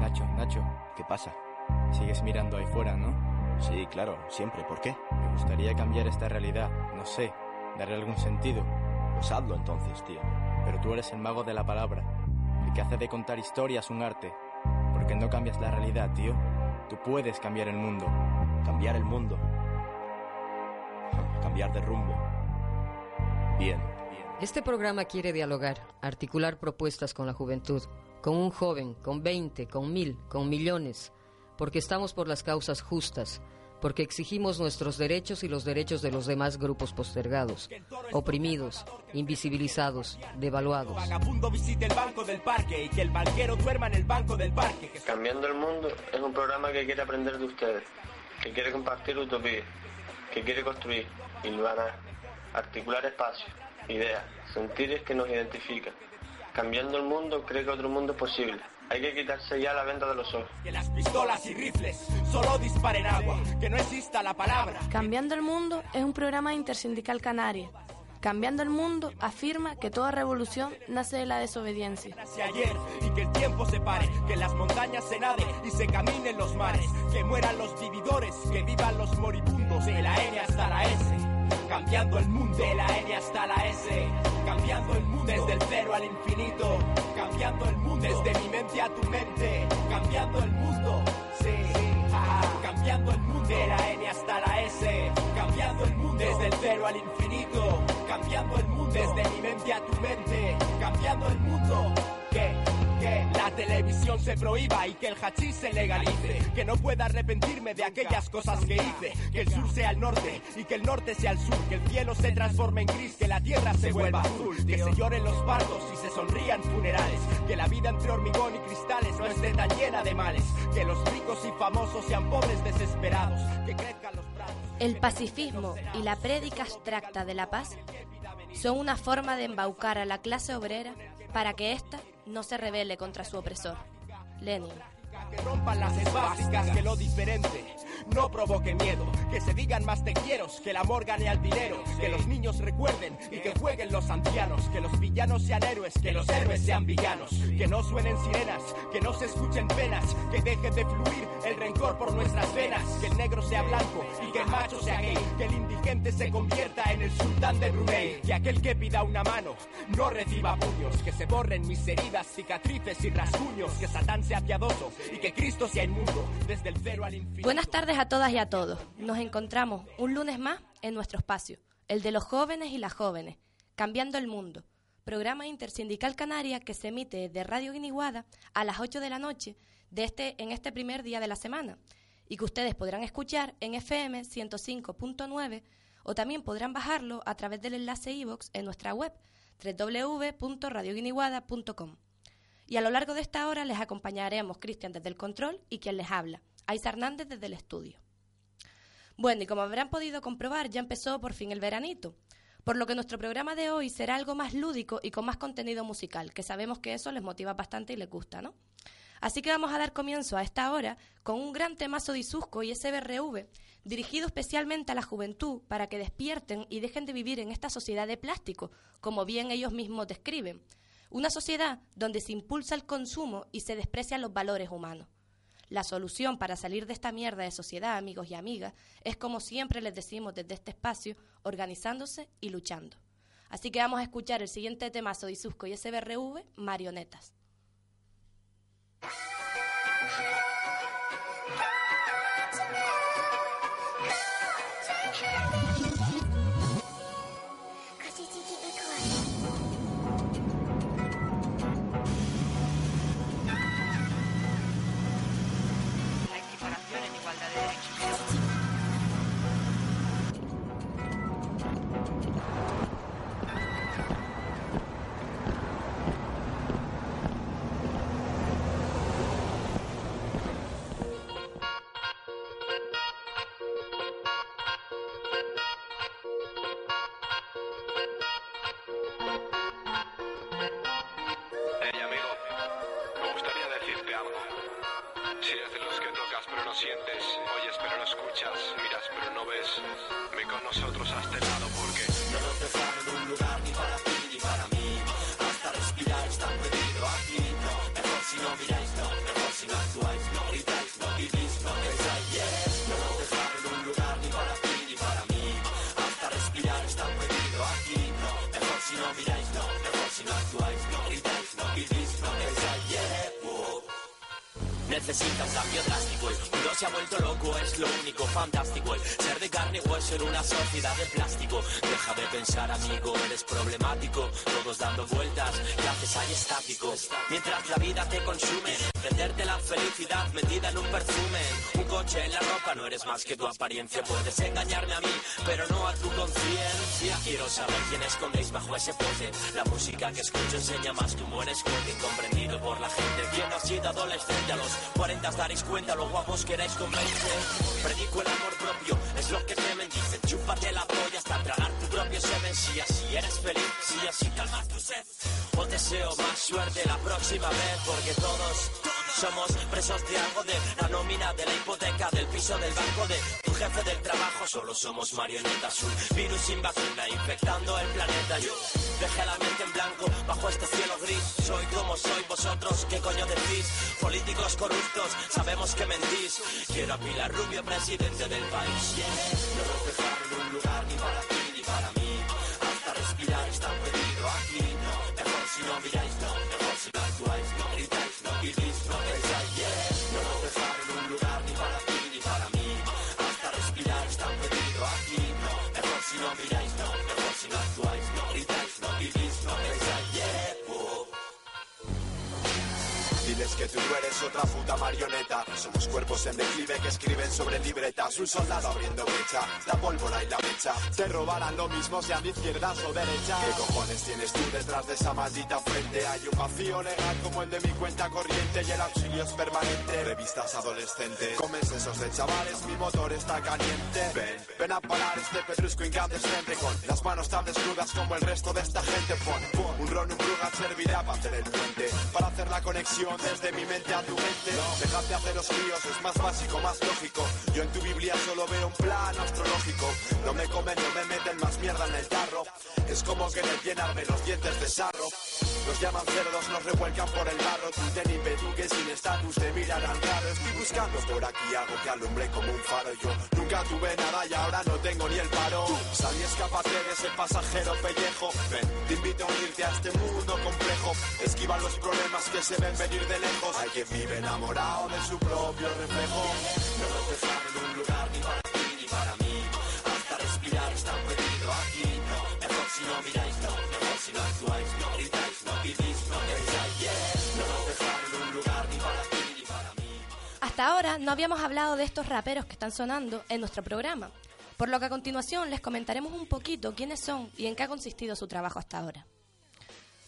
Nacho, Nacho, ¿Qué pasa? sigues mirando ahí fuera, ¿no? Sí, claro, siempre. ¿Por qué? Me gustaría cambiar esta realidad, no sé, darle algún sentido. Pues hazlo entonces, tío. Pero tú eres el mago de la palabra, el que hace de contar historias un arte. ¿Por qué no cambias la realidad, tío? Tú puedes cambiar el mundo. Cambiar el mundo. Cambiar de rumbo. Bien. Este programa quiere dialogar, articular propuestas con la juventud, con un joven, con 20, con mil, con millones, porque estamos por las causas justas, porque exigimos nuestros derechos y los derechos de los demás grupos postergados, oprimidos, invisibilizados, devaluados. Vagabundo visite el banco del parque y que el banquero duerma en el banco del parque. Que Cambiando el Mundo es un programa que quiere aprender de ustedes, que quiere compartir utopía, que quiere construir, hilvanar, articular espacios, ideas, sentires que nos identifican. Cambiando el mundo cree que otro mundo es posible. Hay que quitarse ya la venda de los ojos. que las pistolas y rifles solo disparen agua, que no exista la palabra. Cambiando el Mundo es un programa intersindical canario. Cambiando el Mundo afirma que toda revolución nace de la desobediencia. Hacia ayer y que el tiempo se pare, que las montañas se nade y se caminen los mares, que mueran los vividores, que vivan los moribundos, de la N hasta la S. Cambiando el mundo, de la N hasta la S. Cambiando el mundo desde el cero al infinito. Cambiando el mundo desde mi mente a tu mente. Cambiando el mundo, sí. ah, Cambiando el mundo de la N hasta la S. Cambiando el mundo desde el cero al infinito. Cambiando el mundo desde mi mente a tu mente. Cambiando el mundo. Televisión se prohíba y que el hachís se legalice. Que no pueda arrepentirme de aquellas cosas que hice. Que el sur sea el norte y que el norte sea el sur. Que el cielo se transforme en gris, que la tierra se vuelva azul. Que se lloren los partos y se sonrían funerales. Que la vida entre hormigón y cristales no esté tan llena de males. Que los ricos y famosos sean pobres desesperados. Que crezcan los prados. El pacifismo y la prédica abstracta de la paz son una forma de embaucar a la clase obrera para que ésta no se rebele contra su opresor. Lenin. No provoque miedo. Que se digan más te quiero, que el amor gane al dinero. Que los niños recuerden y que jueguen los ancianos. Que los villanos sean héroes, que los héroes sean villanos. Que no suenen sirenas, que no se escuchen penas. Que deje de fluir el rencor por nuestras venas. Que el negro sea blanco y que el macho sea gay. Que el indigente se convierta en el sultán de Brunei. Que aquel que pida una mano no reciba puños. Que se borren mis heridas, cicatrices y rasguños. Que Satán sea piadoso y que Cristo sea inmundo. Desde el cero al infinito. Buenas tardes a todas y a todos. Nos encontramos un lunes más en nuestro espacio, el de los jóvenes y las jóvenes, Cambiando el Mundo, programa intersindical canaria que se emite de Radio Guiniguada a las 8 de la noche de este, en este primer día de la semana y que ustedes podrán escuchar en FM 105.9 o también podrán bajarlo a través del enlace iVox en nuestra web www.radioguiniguada.com. Y a lo largo de esta hora les acompañaremos Cristian desde el control y quien les habla, Ais Hernández desde el estudio. Bueno, y como habrán podido comprobar, ya empezó por fin el veranito, por lo que nuestro programa de hoy será algo más lúdico y con más contenido musical, que sabemos que eso les motiva bastante y les gusta, ¿no? Así que vamos a dar comienzo a esta hora con un gran temazo de Isusco y SBRV, dirigido especialmente a la juventud para que despierten y dejen de vivir en esta sociedad de plástico, como bien ellos mismos describen. Una sociedad donde se impulsa el consumo y se desprecian los valores humanos. La solución para salir de esta mierda de sociedad, amigos y amigas, es como siempre les decimos desde este espacio, organizándose y luchando. Así que vamos a escuchar el siguiente temazo de Isusco y SBRV, Marionetas. De plástico. Deja de pensar, amigo, eres problemático. Todos dando vueltas, y haces ahí estático. Mientras la vida te consume, prenderte la felicidad metida en un perfume. Un coche en la ropa, no eres más que tu apariencia. Puedes engañarme a mí, pero no a tu conciencia. Quiero saber quién escondéis bajo ese pote. La música que escucho enseña más que un buen escote. Incomprendido por la gente. Quien ha sido adolescente a los 40 os daréis cuenta, lo guapos queréis convencer. Predico el amor propio, es lo que te me dicen. Chúpate la polla hasta tragar tu propio semen. Si así eres feliz, si así calmas tu sed. Os deseo más suerte la próxima vez, porque todos somos presos de algo de la nómina, de la hipoteca, del piso, del banco, de tu jefe del trabajo. Solo somos marionetas, un virus sin vacuna infectando el planeta. Yo dejé la mente en blanco bajo este cielo gris. Soy como soy, vosotros, ¿qué coño decís? Políticos corruptos, sabemos que mentís. Quiero a Pilar Rubio, presidente del país. No nos dejaron un lugar ni para ti ni para mí. Hasta respirar está perdido aquí. No, mejor si no miráis, no, mejor si no actuáis, no gritáis, no vivís, no Diles que tú eres otra puta marioneta. Somos cuerpos en declive que escriben sobre libretas. Un soldado abriendo brecha, la pólvora y la mecha. Te robarán lo mismo sean de izquierdas o derechas. ¿Qué cojones tienes tú detrás de esa maldita frente? Hay un vacío legal como el de mi cuenta corriente y el auxilio es permanente. Revistas adolescentes, comen sesos de chavales, mi motor está caliente. Ven, ven a parar este pedrusco incandescente con las manos tan desnudas como el resto de esta gente. Pon, pon un ron, un brugal servirá para hacer el puente, para hacer la conexión desde mi mente a tu mente. Dejarte hacer los líos es más básico, más lógico. Yo en tu Biblia solo veo un plan astrológico. No me comen, no me meten más mierda en el tarro. Es como querer llenarme los dientes de sarro. Nos llaman cerdos, nos revuelcan por el barro. Tú ten ímpetu que sin estatus te mirarán raro. Estoy buscando por aquí algo que alumbre como un faro. Yo nunca tuve nada y ahora no tengo ni el paro. Sal y escápate de ese pasajero pellejo. Ven, te invito a unirte a este mundo complejo. Esquiva los problemas que se ven venir de lejos. Hay quien vive enamorado de su propio reflejo. No nos dejaron un lugar ni para ti ni para mí. Hasta respirar está perdido aquí. No, mejor si no miráis, no, mejor si no actuáis, no gritáis, Hasta ahora no habíamos hablado de estos raperos que están sonando en nuestro programa, por lo que a continuación les comentaremos un poquito quiénes son y en qué ha consistido su trabajo hasta ahora.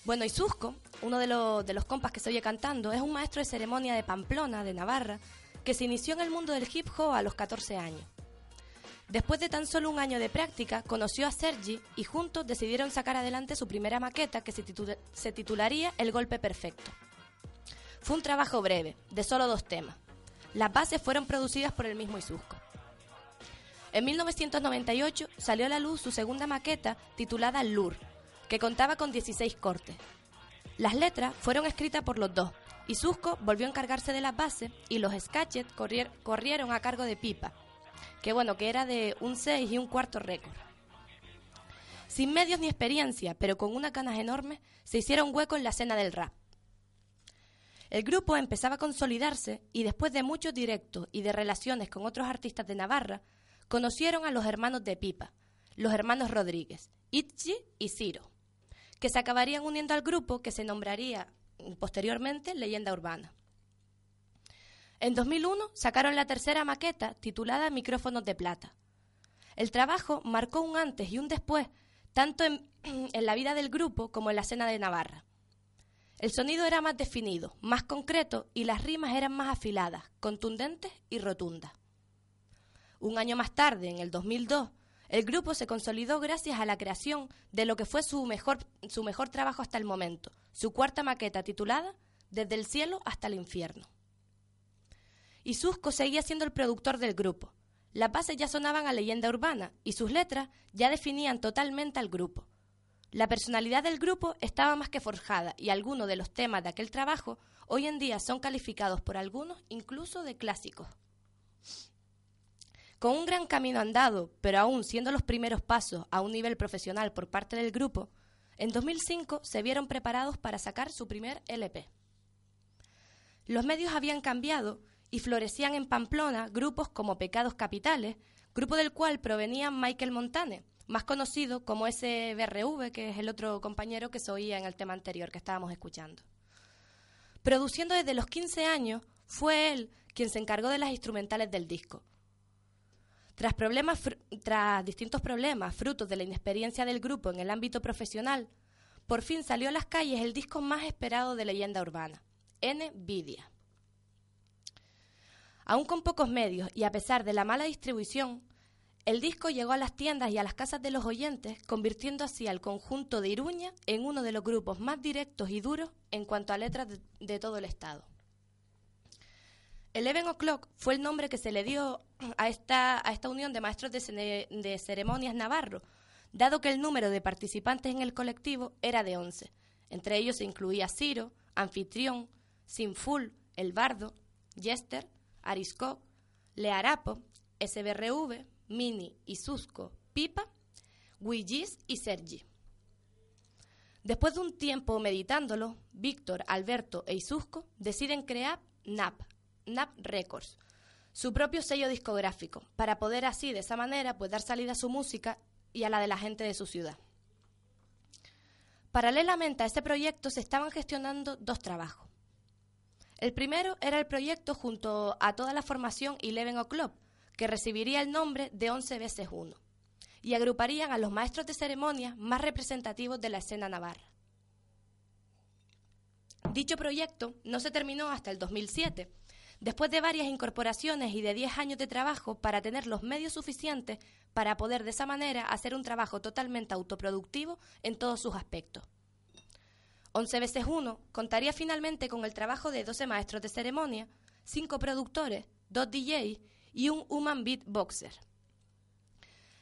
Bueno, Isusco, uno de, los- compas que se oye cantando, es un maestro de ceremonia de Pamplona, de Navarra, que se inició en el mundo del hip hop a los 14 años. Después de tan solo un año de práctica, conoció a Sergi y juntos decidieron sacar adelante su primera maqueta que se titularía El Golpe Perfecto. Fue un trabajo breve, de solo dos temas. Las bases fueron producidas por el mismo Isusco. En 1998 salió a la luz su segunda maqueta titulada Lur, que contaba con 16 cortes. Las letras fueron escritas por los dos, y Susco volvió a encargarse de las bases y los sketches corrier- corrieron a cargo de Pipa, que bueno, que era de un 6 y un cuarto récord. Sin medios ni experiencia, pero con unas ganas enormes, se hicieron hueco en la escena del rap. El grupo empezaba a consolidarse y después de muchos directos y de relaciones con otros artistas de Navarra, conocieron a los hermanos de Pipa, los hermanos Rodríguez, Itchi y Ciro, que se acabarían uniendo al grupo que se nombraría mm, posteriormente Leyenda Urbana. En 2001 sacaron la tercera maqueta titulada Micrófonos de Plata. El trabajo marcó un antes y un después, tanto en la vida del grupo como en la escena de Navarra. El sonido era más definido, más concreto y las rimas eran más afiladas, contundentes y rotundas. Un año más tarde, en el 2002, el grupo se consolidó gracias a la creación de lo que fue su mejor, su mejor trabajo hasta el momento, su cuarta maqueta titulada Desde el cielo hasta el infierno. Y Susco seguía siendo el productor del grupo. Las bases ya sonaban a leyenda urbana y sus letras ya definían totalmente al grupo. La personalidad del grupo estaba más que forjada y algunos de los temas de aquel trabajo hoy en día son calificados por algunos incluso de clásicos. Con un gran camino andado, pero aún siendo los primeros pasos a un nivel profesional por parte del grupo, en 2005 se vieron preparados para sacar su primer LP. Los medios habían cambiado y florecían en Pamplona grupos como Pecados Capitales, grupo del cual provenía Michael Montane, más conocido como SBRV, que es el otro compañero que se oía en el tema anterior que estábamos escuchando. Produciendo desde los 15 años, fue él quien se encargó de las instrumentales del disco. Tras, problemas, tras distintos problemas, frutos de la inexperiencia del grupo en el ámbito profesional, por fin salió a las calles el disco más esperado de leyenda urbana, Nvidia. Aún con pocos medios y a pesar de la mala distribución, el disco llegó a las tiendas y a las casas de los oyentes, convirtiendo así al conjunto de Iruña en uno de los grupos más directos y duros en cuanto a letras de, todo el Estado. Eleven O'Clock fue el nombre que se le dio a esta, a esta unión de maestros de, de ceremonias navarro, dado que el número de participantes en el colectivo era de 11. Entre ellos se incluía Ciro, Anfitrión, Sinful, El Bardo, Jester, Arisco, Learapo, SBRV, Mini, Isusco, Pipa, Guillis y Sergi. Después de un tiempo meditándolo, Víctor, Alberto e Isusco deciden crear NAP, NAP Records, su propio sello discográfico, para poder así, de esa manera, pues dar salida a su música y a la de la gente de su ciudad. Paralelamente a este proyecto se estaban gestionando dos trabajos. El primero era el proyecto junto a toda la formación Eleven O'Clock, que recibiría el nombre de 11 veces 1, y agruparían a los maestros de ceremonias más representativos de la escena navarra. Dicho proyecto no se terminó hasta el 2007, después de varias incorporaciones y de 10 años de trabajo para tener los medios suficientes para poder de esa manera hacer un trabajo totalmente autoproductivo en todos sus aspectos. 11 veces 1 contaría finalmente con el trabajo de 12 maestros de ceremonia, 5 productores, 2 DJs y un Human Beatboxer.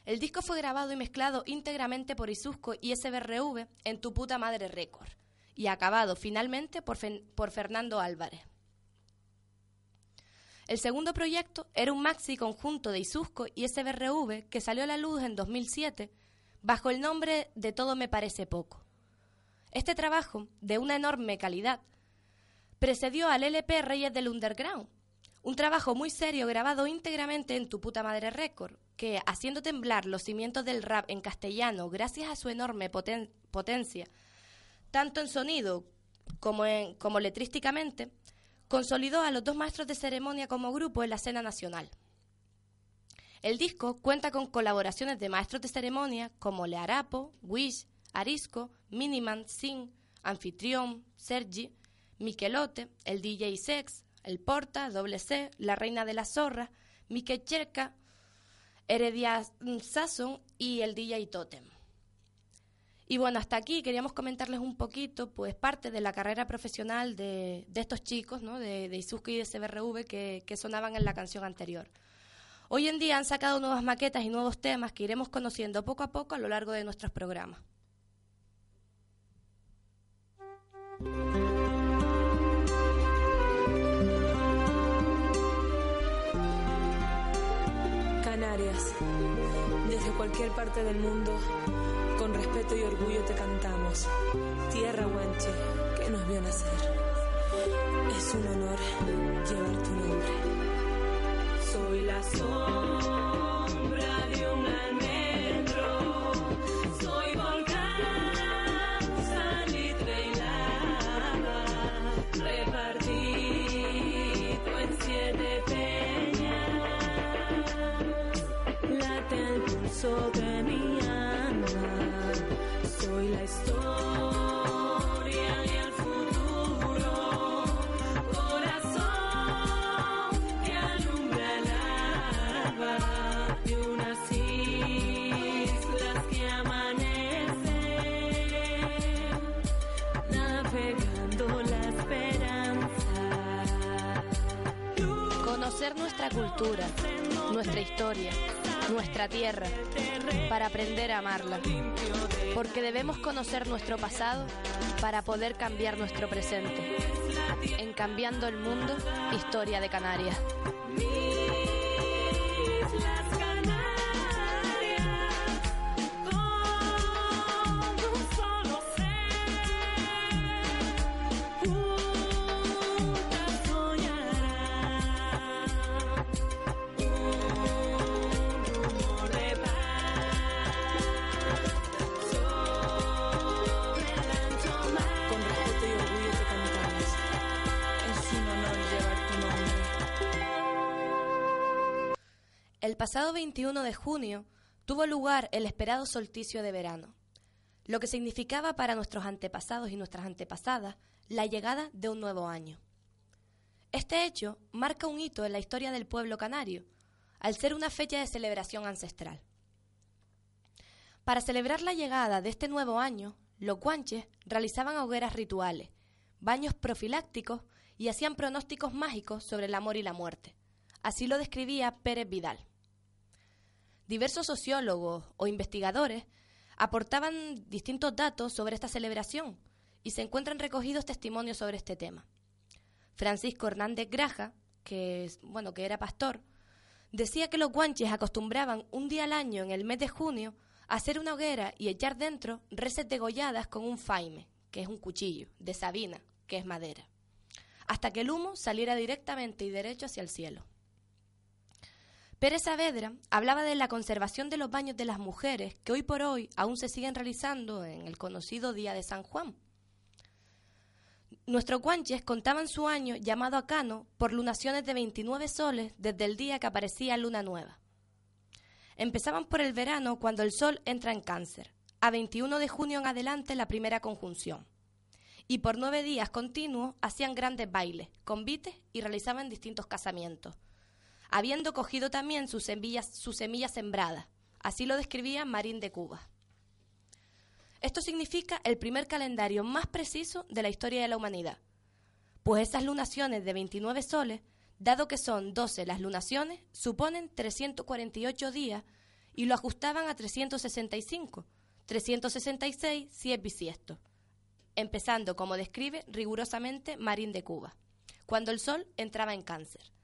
El disco fue grabado y mezclado íntegramente por Isusco y SBRV en Tu Puta Madre Record y acabado finalmente por, por Fernando Álvarez. El segundo proyecto era un maxi conjunto de Isusco y SBRV que salió a la luz en 2007 bajo el nombre de Todo me parece poco. Este trabajo, de una enorme calidad, precedió al LP Reyes del Underground, un trabajo muy serio grabado íntegramente en Tu puta madre récord, que, haciendo temblar los cimientos del rap en castellano gracias a su enorme poten potencia, tanto en sonido como, en, como letrísticamente, consolidó a los dos maestros de ceremonia como grupo en la escena nacional. El disco cuenta con colaboraciones de maestros de ceremonia como Learapo, Wish, Arisco, Miniman, Sin, Anfitrión, Sergi, Miquelote, el DJ Sex, el Porta, Doble C, La Reina de la Zorra, Mike Cherka, Heredia Sasson y el DJ Totem. Y bueno, hasta aquí queríamos comentarles un poquito, pues parte de la carrera profesional de, de estos chicos, ¿no? de, de y de CBRV que, que sonaban en la canción anterior. Hoy en día han sacado nuevas maquetas y nuevos temas que iremos conociendo poco a poco a lo largo de nuestros programas. Desde cualquier parte del mundo, con respeto y orgullo te cantamos. Tierra Guanche, que nos vio nacer. Es un honor llevar tu nombre. Soy la sombra pulso de mi alma. Soy la historia y el futuro. Corazón que alumbra alba de unas islas que amanecen, navegando la esperanza. Conocer nuestra cultura, nuestra historia, nuestra tierra, para aprender a amarla. Porque debemos conocer nuestro pasado para poder cambiar nuestro presente. En Cambiando el Mundo, Historia de Canarias. 21 de junio tuvo lugar el esperado solsticio de verano, lo que significaba para nuestros antepasados y nuestras antepasadas la llegada de un nuevo año. Este hecho marca un hito en la historia del pueblo canario, al ser una fecha de celebración ancestral. Para celebrar la llegada de este nuevo año, los guanches realizaban hogueras rituales, baños profilácticos y hacían pronósticos mágicos sobre el amor y la muerte. Así lo describía Pérez Vidal. Diversos sociólogos o investigadores aportaban distintos datos sobre esta celebración y se encuentran recogidos testimonios sobre este tema. Francisco Hernández Graja, que, bueno, que era pastor, decía que los guanches acostumbraban un día al año en el mes de junio a hacer una hoguera y echar dentro reses degolladas con un faime, que es un cuchillo, de sabina, que es madera, hasta que el humo saliera directamente y derecho hacia el cielo. Pérez Saavedra hablaba de la conservación de los baños de las mujeres que hoy por hoy aún se siguen realizando en el conocido Día de San Juan. Nuestros guanches contaban su año llamado acano por lunaciones de 29 soles desde el día que aparecía luna nueva. Empezaban por el verano cuando el sol entra en cáncer, a 21 de junio en adelante la primera conjunción. Y por nueve días continuos hacían grandes bailes, convites y realizaban distintos casamientos, habiendo cogido también sus semillas, sus semillas sembradas. Así lo describía Marín de Cuba. Esto significa el primer calendario más preciso de la historia de la humanidad, pues esas lunaciones de 29 soles, dado que son 12 las lunaciones, suponen 348 días y lo ajustaban a 365, 366 si es bisiesto, empezando como describe rigurosamente Marín de Cuba, cuando el Sol entraba en cáncer.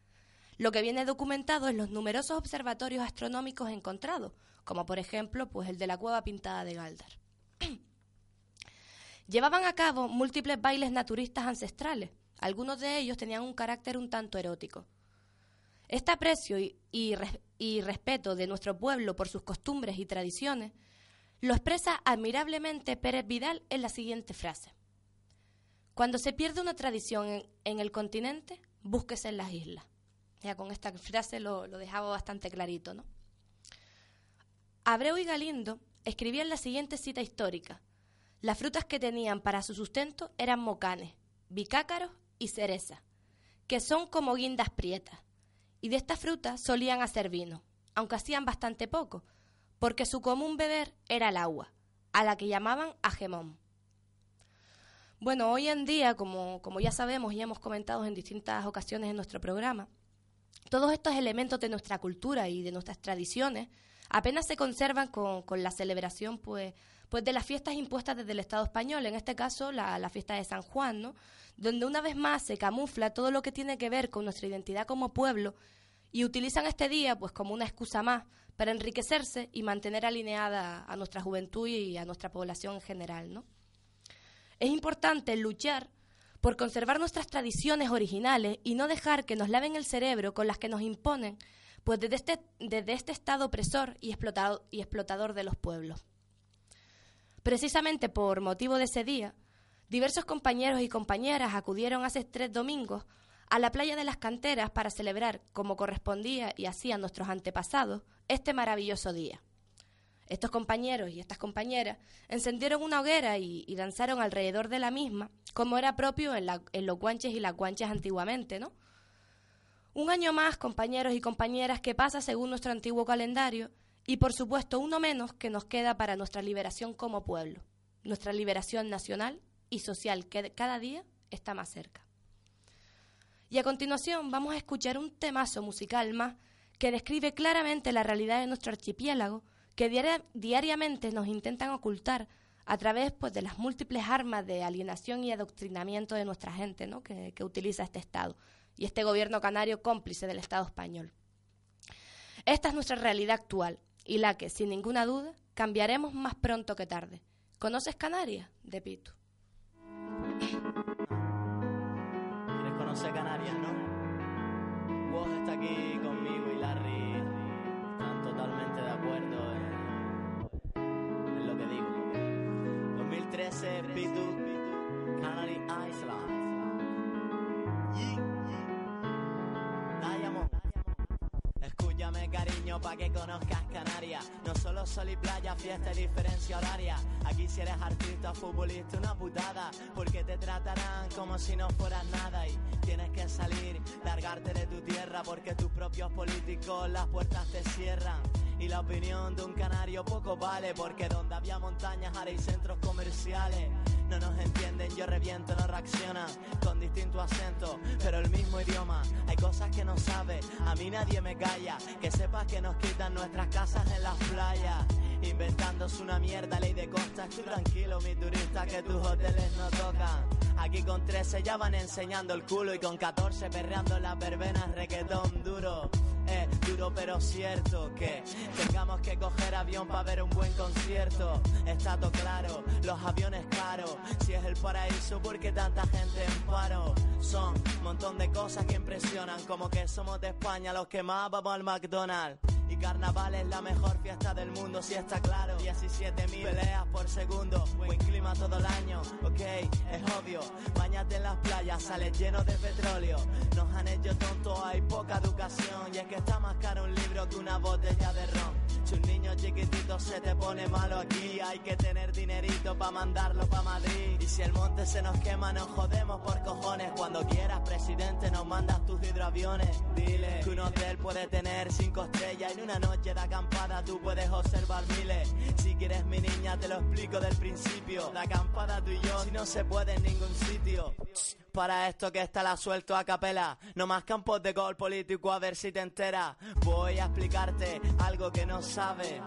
Lo que viene documentado en los numerosos observatorios astronómicos encontrados, como por ejemplo pues el de la cueva pintada de Galdar. Llevaban a cabo múltiples bailes naturistas ancestrales. Algunos de ellos tenían un carácter un tanto erótico. Este aprecio y, respeto de nuestro pueblo por sus costumbres y tradiciones lo expresa admirablemente Pérez Vidal en la siguiente frase. Cuando se pierde una tradición en, en el continente, búsquese en las islas. Ya con esta frase lo, lo dejaba bastante clarito, ¿no? Abreu y Galindo escribían la siguiente cita histórica. Las frutas que tenían para su sustento eran mocanes, bicácaros y cereza, que son como guindas prietas. Y de estas frutas solían hacer vino, aunque hacían bastante poco, porque su común beber era el agua, a la que llamaban agemón. Bueno, hoy en día, como, como ya sabemos y hemos comentado en distintas ocasiones en nuestro programa, todos estos elementos de nuestra cultura y de nuestras tradiciones apenas se conservan con, la celebración pues, pues de las fiestas impuestas desde el Estado español, en este caso la, la, fiesta de San Juan, ¿no? donde una vez más se camufla todo lo que tiene que ver con nuestra identidad como pueblo y utilizan este día pues como una excusa más para enriquecerse y mantener alineada a nuestra juventud y a nuestra población en general. ¿no? Es importante luchar por conservar nuestras tradiciones originales y no dejar que nos laven el cerebro con las que nos imponen, pues desde este, desde este estado opresor y explotador, y explotador de los pueblos. Precisamente por motivo de ese día, diversos compañeros y compañeras acudieron hace tres domingos a la playa de las canteras para celebrar, como correspondía y hacían nuestros antepasados, este maravilloso día. Estos compañeros y estas compañeras encendieron una hoguera y, y danzaron alrededor de la misma, como era propio en, en los guanches y las guanches antiguamente, ¿no? Un año más, compañeros y compañeras, que pasa según nuestro antiguo calendario, y por supuesto uno menos que nos queda para nuestra liberación como pueblo, nuestra liberación nacional y social, que cada día está más cerca. Y a continuación vamos a escuchar un temazo musical más que describe claramente la realidad de nuestro archipiélago que diaria, diariamente nos intentan ocultar a través pues, de las múltiples armas de alienación y adoctrinamiento de nuestra gente ¿no? que, que utiliza este Estado y este gobierno canario cómplice del Estado español. Esta es nuestra realidad actual y la que, sin ninguna duda, cambiaremos más pronto que tarde. ¿Conoces Canarias? De Pitu. ¿Quieres conocer Canarias, no? Vos está aquí conmigo y Larry están totalmente de acuerdo digo. 2013, Pitu, Canary Island. Escúchame, cariño pa' que conozcas Canarias. No solo sol y playa, fiesta y diferencia horaria. Aquí si eres artista o futbolista, una putada. Porque te tratarán como si no fueras nada. Y tienes que salir, largarte de tu tierra. Porque tus propios políticos las puertas te cierran. Y la opinión de un canario poco vale. Porque donde había montañas ahora hay centros comerciales. No nos entienden, yo reviento, no reaccionan. Con distinto acento, pero el mismo idioma. Hay cosas que no sabes, a mí nadie me calla. Que sepas que nos quitan nuestras casas en las playas. Inventándose una mierda, ley de costas. Tú tranquilo, mi turista, que tus hoteles no tocan. Aquí con 13 ya van enseñando el culo y con 14 perreando las verbenas, reggaetón duro. Es duro pero cierto que tengamos que coger avión para ver un buen concierto. Está todo claro, los aviones caros. Si es el paraíso, porque tanta gente en paro? Son un montón de cosas que impresionan, como que somos de España los que más vamos al McDonald's. Y carnaval es la mejor fiesta del mundo, si está claro. 17 mil peleas por segundo, buen clima todo el año, ok, es obvio. Bañate en las playas, sales lleno de petróleo. Nos han hecho tontos, hay poca educación. Y es que está más caro un libro que una botella de ron. Si un niño chiquitito se te pone malo aquí, hay que tener dinerito para mandarlo para Madrid. Y si el monte se nos quema, nos jodemos por cojones. Cuando quieras, presidente, nos mandas tus hidroaviones. Dile que un hotel puede tener cinco estrellas. En una noche de acampada tú puedes observar miles. Si quieres, mi niña, te lo explico del principio. La acampada tú y yo, si no se puede en ningún sitio. Para esto que está la suelto a capela, no más campos de gol político a ver si te enteras. Voy a explicarte algo que no sabes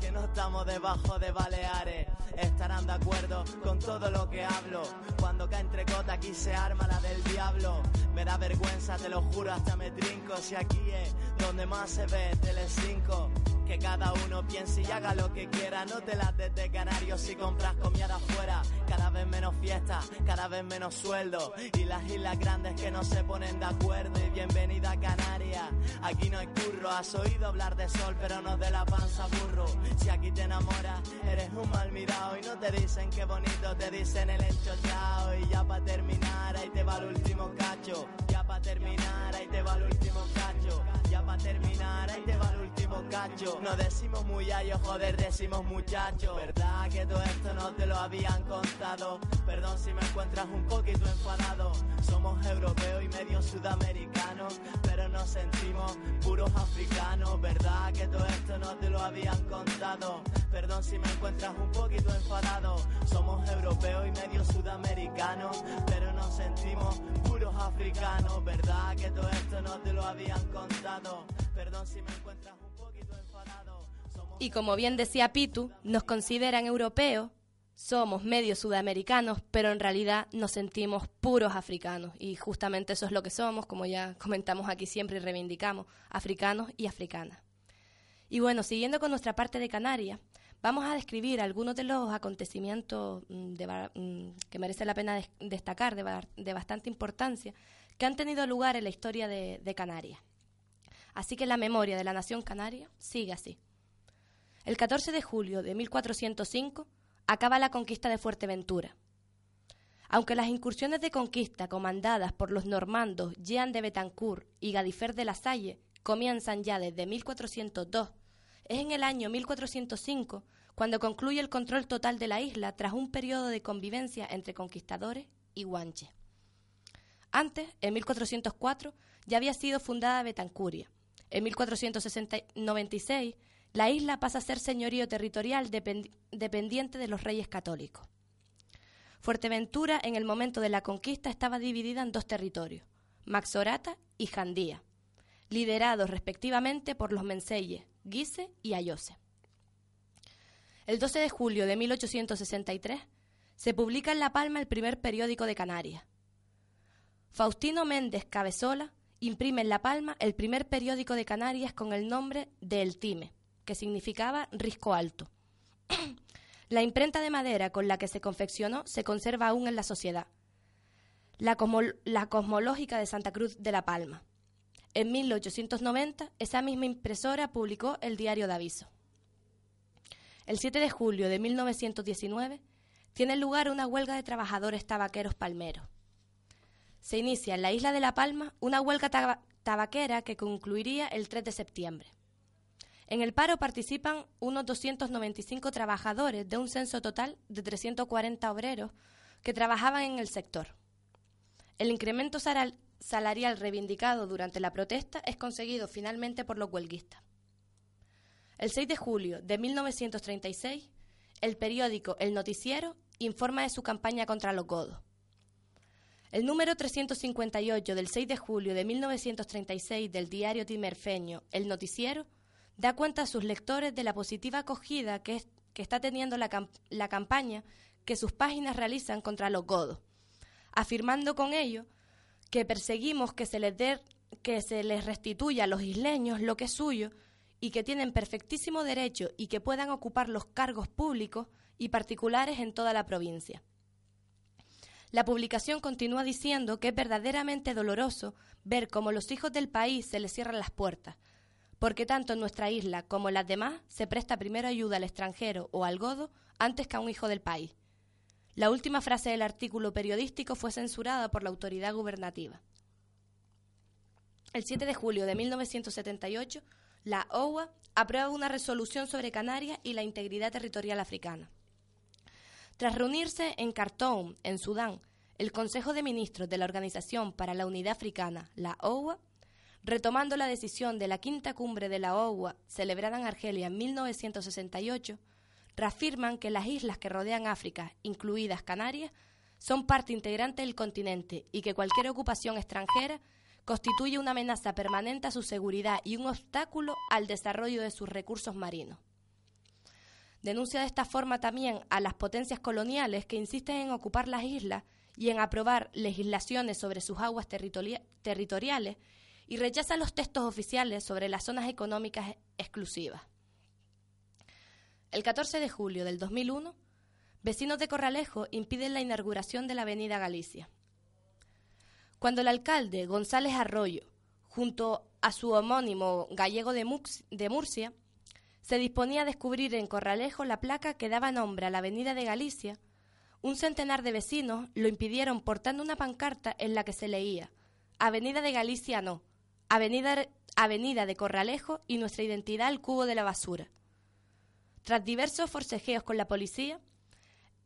que no estamos debajo de Baleares. Estarán de acuerdo con todo lo que hablo. Cuando cae entre cota aquí se arma la del diablo. Me da vergüenza, te lo juro, hasta me trinco. Si aquí es donde más se ve Telecinco. Que cada uno piense y haga lo que quiera. No te las des de canarios si compras comida afuera. Cada vez menos fiesta, cada vez menos sueldo. Y las islas grandes que no se ponen de acuerdo. Y bienvenida a Canarias. Aquí no hay curro. Has oído hablar de sol, pero no de la panza burro. Si aquí te enamoras, eres un mal mirado. Y no te dicen qué bonito, te dicen el enchochao. Y ya para terminar, ahí te va el último cacho. Ya para terminar, ahí te va el último cacho. Ya para terminar, ahí te va el último cacho. No decimos muy ayo, joder, decimos muchacho. ¿Verdad que todo esto no te lo habían contado? Perdón si me encuentras un poquito enfadado. Somos europeos y medio sudamericanos, pero nos sentimos puros africanos. ¿Verdad que todo esto no te lo habían contado? Perdón si me encuentras un poquito enfadado. Somos europeos y medio sudamericanos, pero nos sentimos puros africanos. ¿Verdad que todo esto no te lo habían contado? Perdón si me encuentras un poquito enfadado. Y como bien decía Pitu, nos consideran europeos, somos medio sudamericanos, pero en realidad nos sentimos puros africanos. Y justamente eso es lo que somos, como ya comentamos aquí siempre y reivindicamos, africanos y africanas. Y bueno, siguiendo con nuestra parte de Canarias, vamos a describir algunos de los acontecimientos mm, mm, que merece la pena des- destacar, de, de bastante importancia, que han tenido lugar en la historia de, de Canarias. Así que la memoria de la nación canaria sigue así. El 14 de julio de 1405 acaba la conquista de Fuerteventura. Aunque las incursiones de conquista comandadas por los normandos Jean de Betancourt y Gadifer de la Salle comienzan ya desde 1402, es en el año 1405 cuando concluye el control total de la isla tras un periodo de convivencia entre conquistadores y guanches. Antes, en 1404, ya había sido fundada Betancuria. En 1496, la isla pasa a ser señorío territorial dependi- dependiente de los reyes católicos. Fuerteventura, en el momento de la conquista, estaba dividida en dos territorios, Maxorata y Jandía, liderados respectivamente por los menseyes, Guise y Ayose. El 12 de julio de 1863 se publica en La Palma el primer periódico de Canarias. Faustino Méndez Cabezola imprime en La Palma el primer periódico de Canarias con el nombre de El Time, que significaba Risco Alto. la imprenta de madera con la que se confeccionó se conserva aún en la sociedad. La, la Cosmológica de Santa Cruz de La Palma. En 1890, esa misma impresora publicó el Diario de Aviso. El 7 de julio de 1919 tiene lugar una huelga de trabajadores tabaqueros palmeros. Se inicia en la isla de La Palma una huelga taba- tabaquera que concluiría el 3 de septiembre. En el paro participan unos 295 trabajadores de un censo total de 340 obreros que trabajaban en el sector. El incremento salarial reivindicado durante la protesta es conseguido finalmente por los huelguistas. El 6 de julio de 1936, el periódico El Noticiero informa de su campaña contra los godos. El número 358 del 6 de julio de 1936 del diario timerfeño El Noticiero da cuenta a sus lectores de la positiva acogida que, está teniendo la, la campaña que sus páginas realizan contra los godos, afirmando con ello que perseguimos que se les dé que se les restituya a los isleños lo que es suyo y que tienen perfectísimo derecho y que puedan ocupar los cargos públicos y particulares en toda la provincia. La publicación continúa diciendo que es verdaderamente doloroso ver cómo los hijos del país se les cierran las puertas, porque tanto en nuestra isla como en las demás se presta primero ayuda al extranjero o al godo antes que a un hijo del país. La última frase del artículo periodístico fue censurada por la autoridad gubernativa. El 7 de julio de 1978, la OUA aprueba una resolución sobre Canarias y la integridad territorial africana. Tras reunirse en Khartoum, en Sudán, el Consejo de Ministros de la Organización para la Unidad Africana, la OUA, retomando la decisión de la quinta cumbre de la OUA celebrada en Argelia en 1968, reafirman que las islas que rodean África, incluidas Canarias, son parte integrante del continente y que cualquier ocupación extranjera constituye una amenaza permanente a su seguridad y un obstáculo al desarrollo de sus recursos marinos. Denuncia de esta forma también a las potencias coloniales que insisten en ocupar las islas y en aprobar legislaciones sobre sus aguas territoriales y rechaza los textos oficiales sobre las zonas económicas exclusivas. El 14 de julio del 2001, vecinos de Corralejo impiden la inauguración de la Avenida Galicia. Cuando el alcalde González Arroyo, junto a su homónimo gallego de, Murcia, se disponía a descubrir en Corralejo la placa que daba nombre a la Avenida de Galicia, un centenar de vecinos lo impidieron portando una pancarta en la que se leía Avenida de Galicia no, Avenida, Avenida de Corralejo y nuestra identidad el cubo de la basura. Tras diversos forcejeos con la policía,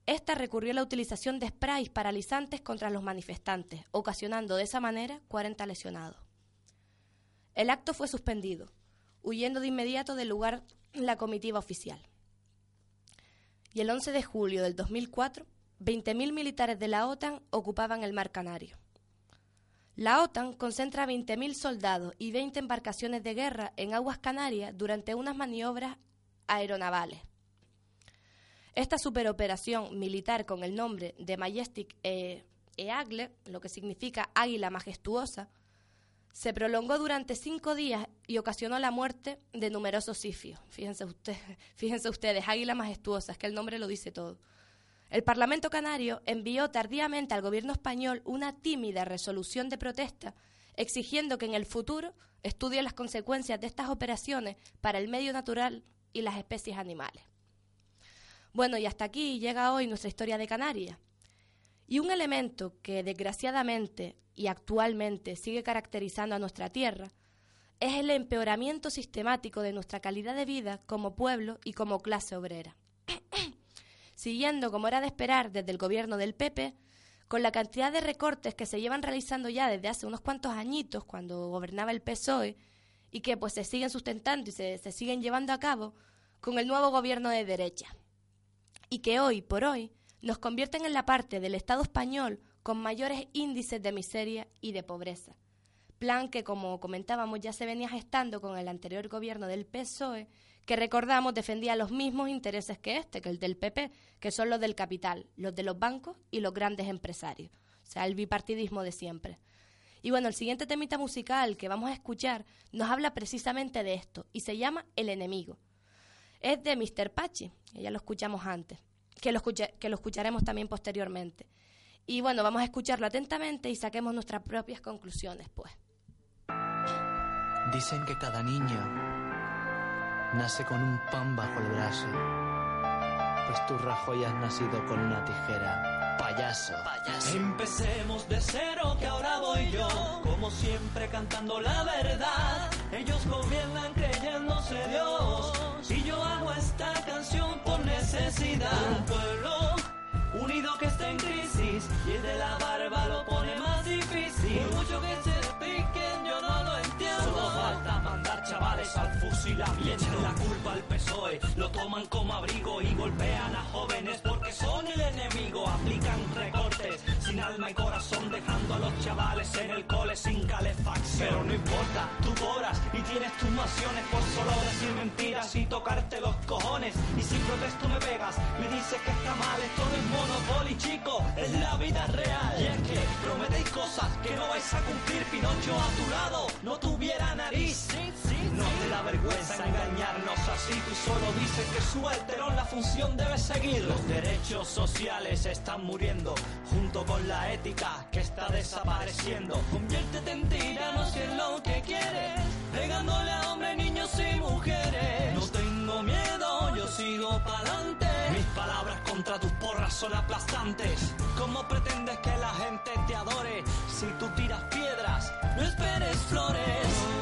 esta recurrió a la utilización de sprays paralizantes contra los manifestantes, ocasionando de esa manera 40 lesionados. El acto fue suspendido, huyendo de inmediato del lugar la comitiva oficial. Y el 11 de julio del 2004, 20.000 militares de la OTAN ocupaban el mar Canario. La OTAN concentra 20.000 soldados y 20 embarcaciones de guerra en aguas canarias durante unas maniobras aeronavales. Esta superoperación militar con el nombre de Majestic Eagle, lo que significa Águila Majestuosa, se prolongó durante cinco días y ocasionó la muerte de numerosos sifios. Fíjense, ustedes, fíjense ustedes, águila majestuosa, es que el nombre lo dice todo. El Parlamento Canario envió tardíamente al gobierno español una tímida resolución de protesta exigiendo que en el futuro estudie las consecuencias de estas operaciones para el medio natural y las especies animales. Bueno, y hasta aquí llega hoy nuestra historia de Canarias. Y un elemento que desgraciadamente y actualmente sigue caracterizando a nuestra tierra es el empeoramiento sistemático de nuestra calidad de vida como pueblo y como clase obrera. Siguiendo, como era de esperar, desde el gobierno del PP, con la cantidad de recortes que se llevan realizando ya desde hace unos cuantos añitos, cuando gobernaba el PSOE, y que pues se siguen sustentando y se, se siguen llevando a cabo con el nuevo gobierno de derecha. Y que hoy por hoy nos convierten en la parte del Estado español con mayores índices de miseria y de pobreza. Plan que, como comentábamos, ya se venía gestando con el anterior gobierno del PSOE, que recordamos defendía los mismos intereses que este, que el del PP, que son los del capital, los de los bancos y los grandes empresarios. O sea, el bipartidismo de siempre. Y bueno, el siguiente temita musical que vamos a escuchar nos habla precisamente de esto y se llama El enemigo. Es de Mr. Pachi, ya lo escuchamos antes que lo, que lo escucharemos también posteriormente. Y bueno, vamos a escucharlo atentamente y saquemos nuestras propias conclusiones, pues. Dicen que cada niño nace con un pan bajo el brazo, pues tú, Rajoy, has nacido con una tijera payaso. Empecemos de cero, que ahora voy yo, como siempre cantando la verdad. Ellos gobiernan creyéndose Dios, y yo hago esta canción por necesidad. Un pueblo unido que está en crisis, y el de la barba lo pone más difícil. Mucho que se fusilamiento. La culpa al PSOE, lo toman como abrigo y golpean a jóvenes porque son el enemigo. Aplican recortes sin alma y corazón, dejando a los chavales en el cole sin calefacción. Pero no importa, tú cobras y tienes tus naciones por solo decir mentiras y tocarte los cojones. Y si protesto me pegas, me dices que está mal, esto no es monopoly, chico, es la vida real. Y es que prometéis cosas que no vais a cumplir, Pinocho a tu lado no tuviera nariz. No te da vergüenza engañarnos así, tú solo dices que su alterón la función debe seguir. Los derechos sociales están muriendo, junto con la ética que está desapareciendo. Conviértete en tirano si es lo que quieres, pegándole a hombres, niños y mujeres. No tengo miedo, yo sigo pa'lante. Mis palabras contra tus porras son aplastantes. ¿Cómo pretendes que la gente te adore si tú tiras piedras? No esperes flores.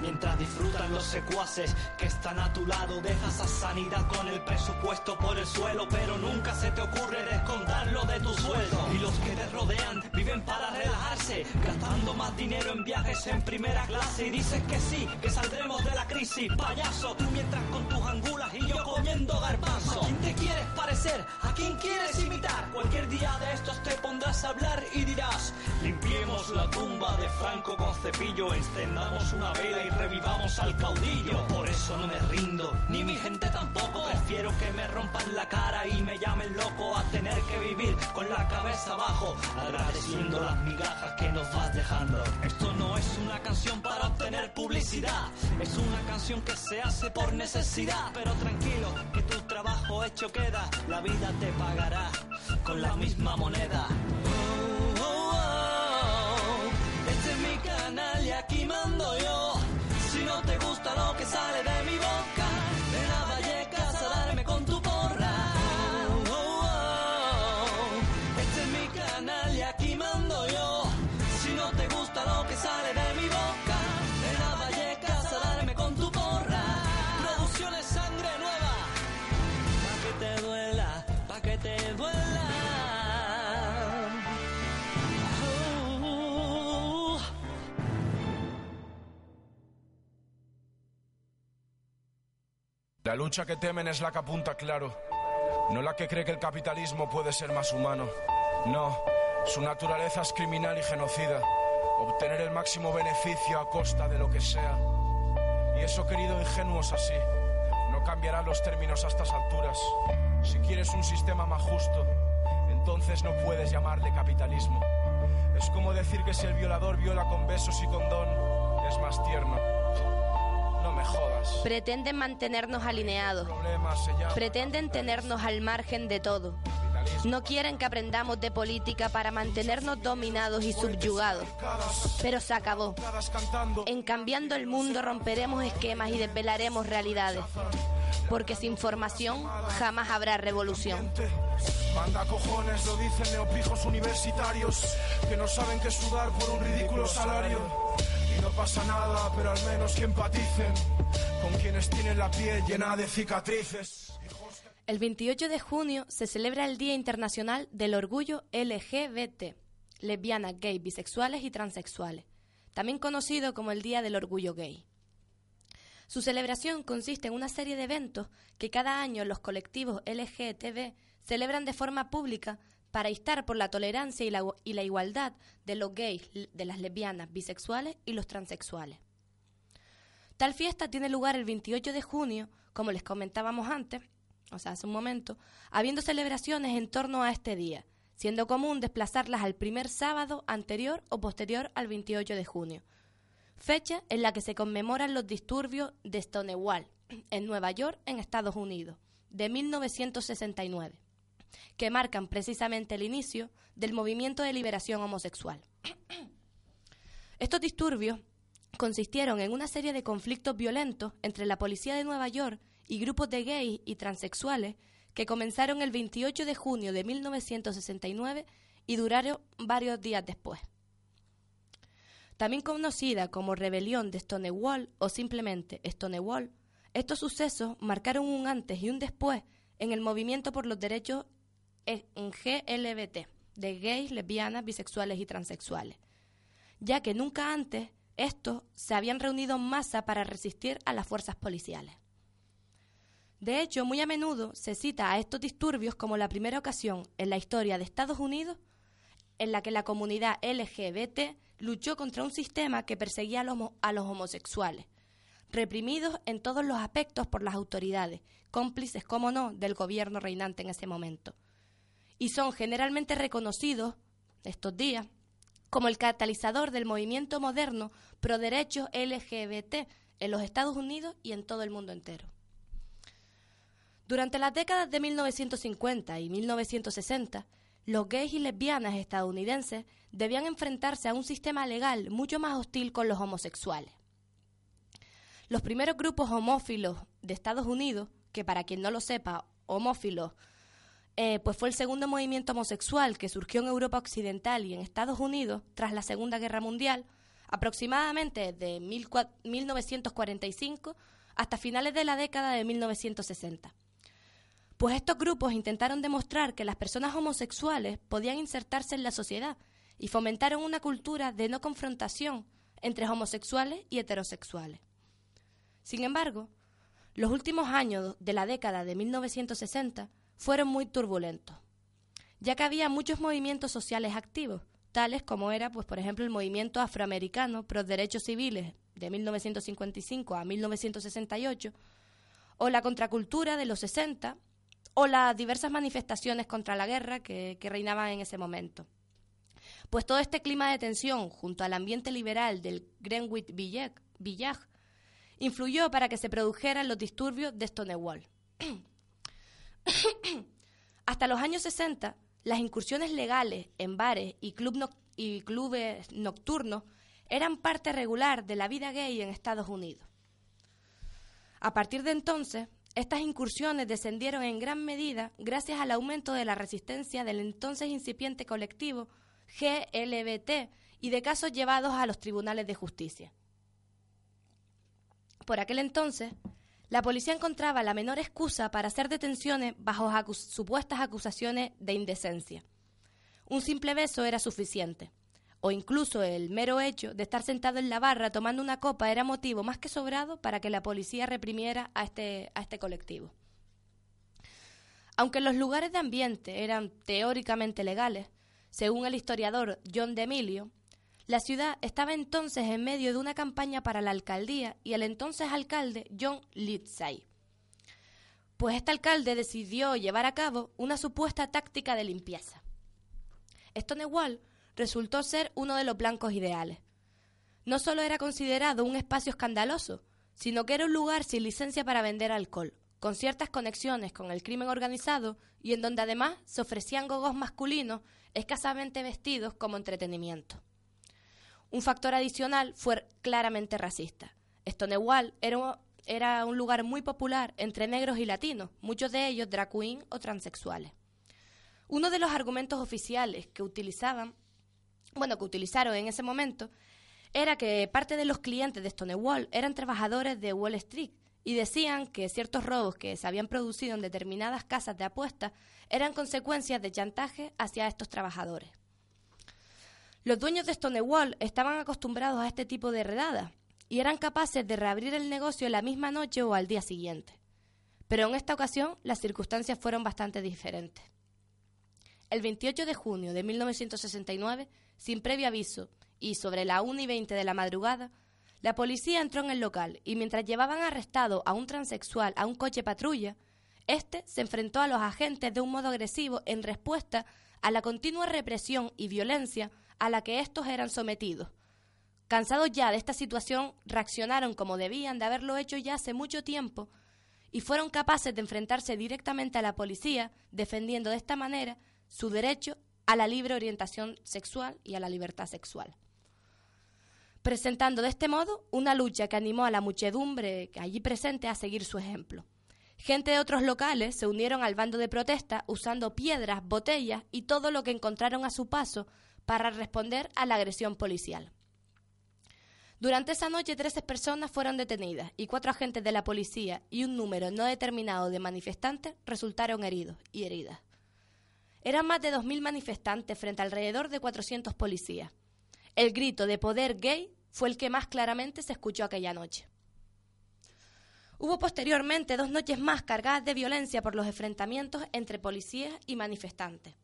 Mientras disfrutan los secuaces que están a tu lado, dejas a sanidad con el presupuesto por el suelo, pero nunca se te ocurre descontarlo de tu sueldo. Y los que te rodean viven para relajarse, gastando más dinero en viajes en primera clase. Y dices que sí, que saldremos de la crisis, payaso. Tú mientras con tus angulas y yo comiendo garbanzo. ¿A quién te quieres parecer? ¿A quién quieres imitar? Cualquier día de estos te pondrás a hablar y dirás: Limpiemos la tumba de Franco con cepillo, encendamos una vela y revivamos al caudillo. Por eso no me rindo, ni mi gente tampoco. Prefiero que me rompan la cara y me llamen loco a tener que vivir con la cabeza abajo, agradeciendo las migajas que nos vas dejando. Esto no es una canción para obtener publicidad, es una canción que se hace por necesidad. Pero tranquilo, que tu trabajo hecho queda, la vida te pagará con la misma moneda. Oh, oh, oh. Este es mi canal y aquí mando yo. Si no te gusta lo que sale de mi boca, La lucha que temen es la que apunta claro, no la que cree que el capitalismo puede ser más humano. No, su naturaleza es criminal y genocida, obtener el máximo beneficio a costa de lo que sea. Y eso, querido ingenuo, es así. No cambiarán los términos a estas alturas. Si quieres un sistema más justo, entonces no puedes llamarle capitalismo. Es como decir que si el violador viola con besos y condón, es más tierno. No me jodas. Pretenden mantenernos alineados. Pretenden tenernos al margen de todo. No quieren que aprendamos de política para mantenernos dominados y subyugados. Pero se acabó. En cambiando el mundo romperemos esquemas y desvelaremos realidades. Porque sin formación jamás habrá revolución. Manda cojones, lo dicen neopijos universitarios que no saben qué sudar por un ridículo salario. No pasa nada, pero al menos que empaticen con quienes tienen la piel llena de cicatrices. El 28 de junio se celebra el Día Internacional del Orgullo LGBT, lesbianas, gays, bisexuales y transexuales, también conocido como el Día del Orgullo Gay. Su celebración consiste en una serie de eventos que cada año los colectivos LGTB celebran de forma pública para instar por la tolerancia y la, igualdad de los gays, de las lesbianas, bisexuales y los transexuales. Tal fiesta tiene lugar el 28 de junio, como les comentábamos antes, o sea, hace un momento, habiendo celebraciones en torno a este día, siendo común desplazarlas al primer sábado anterior o posterior al 28 de junio. fecha en la que se conmemoran los disturbios de Stonewall, en Nueva York, en Estados Unidos, de 1969, que marcan precisamente el inicio del movimiento de liberación homosexual. Estos disturbios consistieron en una serie de conflictos violentos entre la policía de Nueva York y grupos de gays y transexuales que comenzaron el 28 de junio de 1969 y duraron varios días después. También conocida como Rebelión de Stonewall o simplemente Stonewall, estos sucesos marcaron un antes y un después en el movimiento por los derechos en GLBT, de gays, lesbianas, bisexuales y transexuales, ya que nunca antes estos se habían reunido en masa para resistir a las fuerzas policiales. De hecho, muy a menudo se cita a estos disturbios como la primera ocasión en la historia de Estados Unidos en la que la comunidad LGBT luchó contra un sistema que perseguía a los, a los homosexuales, reprimidos en todos los aspectos por las autoridades, cómplices, como no, del gobierno reinante en ese momento. Y son generalmente reconocidos estos días como el catalizador del movimiento moderno pro derechos LGBT en los Estados Unidos y en todo el mundo entero. Durante las décadas de 1950 y 1960, los gays y lesbianas estadounidenses debían enfrentarse a un sistema legal mucho más hostil con los homosexuales. Los primeros grupos homófilos de Estados Unidos, que para quien no lo sepa, homófilos, eh, pues fue el segundo movimiento homosexual que surgió en Europa Occidental y en Estados Unidos tras la Segunda Guerra Mundial, aproximadamente de 1945 hasta finales de la década de 1960 pues estos grupos intentaron demostrar que las personas homosexuales podían insertarse en la sociedad y fomentaron una cultura de no confrontación entre homosexuales y heterosexuales. Sin embargo, los últimos años de la década de 1960 fueron muy turbulentos, ya que había muchos movimientos sociales activos, tales como era, pues, por ejemplo, el movimiento afroamericano pro derechos civiles de 1955 a 1968, o la contracultura de los 60 o las diversas manifestaciones contra la guerra que, reinaban en ese momento. Pues todo este clima de tensión, junto al ambiente liberal del Greenwich Village, influyó para que se produjeran los disturbios de Stonewall. Hasta los años 60, las incursiones legales en bares y, y clubes nocturnos eran parte regular de la vida gay en Estados Unidos. A partir de entonces, estas incursiones descendieron en gran medida gracias al aumento de la resistencia del entonces incipiente colectivo GLBT y de casos llevados a los tribunales de justicia. Por aquel entonces, la policía encontraba la menor excusa para hacer detenciones bajo supuestas acusaciones de indecencia. Un simple beso era suficiente o incluso el mero hecho de estar sentado en la barra tomando una copa era motivo más que sobrado para que la policía reprimiera a este, a este colectivo. Aunque los lugares de ambiente eran teóricamente legales, según el historiador John DeMilio, la ciudad estaba entonces en medio de una campaña para la alcaldía y el entonces alcalde John Lindsay. Pues este alcalde decidió llevar a cabo una supuesta táctica de limpieza. Stonewall resultó ser uno de los blancos ideales. No solo era considerado un espacio escandaloso, sino que era un lugar sin licencia para vender alcohol, con ciertas conexiones con el crimen organizado y en donde además se ofrecían gogos masculinos escasamente vestidos como entretenimiento. Un factor adicional fue claramente racista. Stonewall era un lugar muy popular entre negros y latinos, muchos de ellos drag o transexuales. Uno de los argumentos oficiales que utilizaban bueno, que utilizaron en ese momento, era que parte de los clientes de Stonewall eran trabajadores de Wall Street y decían que ciertos robos que se habían producido en determinadas casas de apuestas eran consecuencias de chantaje hacia estos trabajadores. Los dueños de Stonewall estaban acostumbrados a este tipo de redadas y eran capaces de reabrir el negocio la misma noche o al día siguiente. Pero en esta ocasión las circunstancias fueron bastante diferentes. El 28 de junio de 1969 sin previo aviso, y sobre la 1 y 20 de la madrugada, la policía entró en el local y mientras llevaban arrestado a un transexual a un coche patrulla, este se enfrentó a los agentes de un modo agresivo en respuesta a la continua represión y violencia a la que estos eran sometidos, Cansados ya de esta situación, reaccionaron como debían de haberlo hecho ya hace mucho tiempo y fueron capaces de enfrentarse directamente a la policía, defendiendo de esta manera su derecho a la libre orientación sexual y a la libertad sexual. Presentando de este modo una lucha que animó a la muchedumbre allí presente a seguir su ejemplo. Gente de otros locales se unieron al bando de protesta usando piedras, botellas y todo lo que encontraron a su paso para responder a la agresión policial. Durante esa noche, 13 personas fueron detenidas y cuatro agentes de la policía y un número no determinado de manifestantes resultaron heridos y heridas. Eran más de 2.000 manifestantes frente alrededor de 400 policías. El grito de poder gay fue el que más claramente se escuchó aquella noche. Hubo posteriormente dos noches más cargadas de violencia por los enfrentamientos entre policías y manifestantes.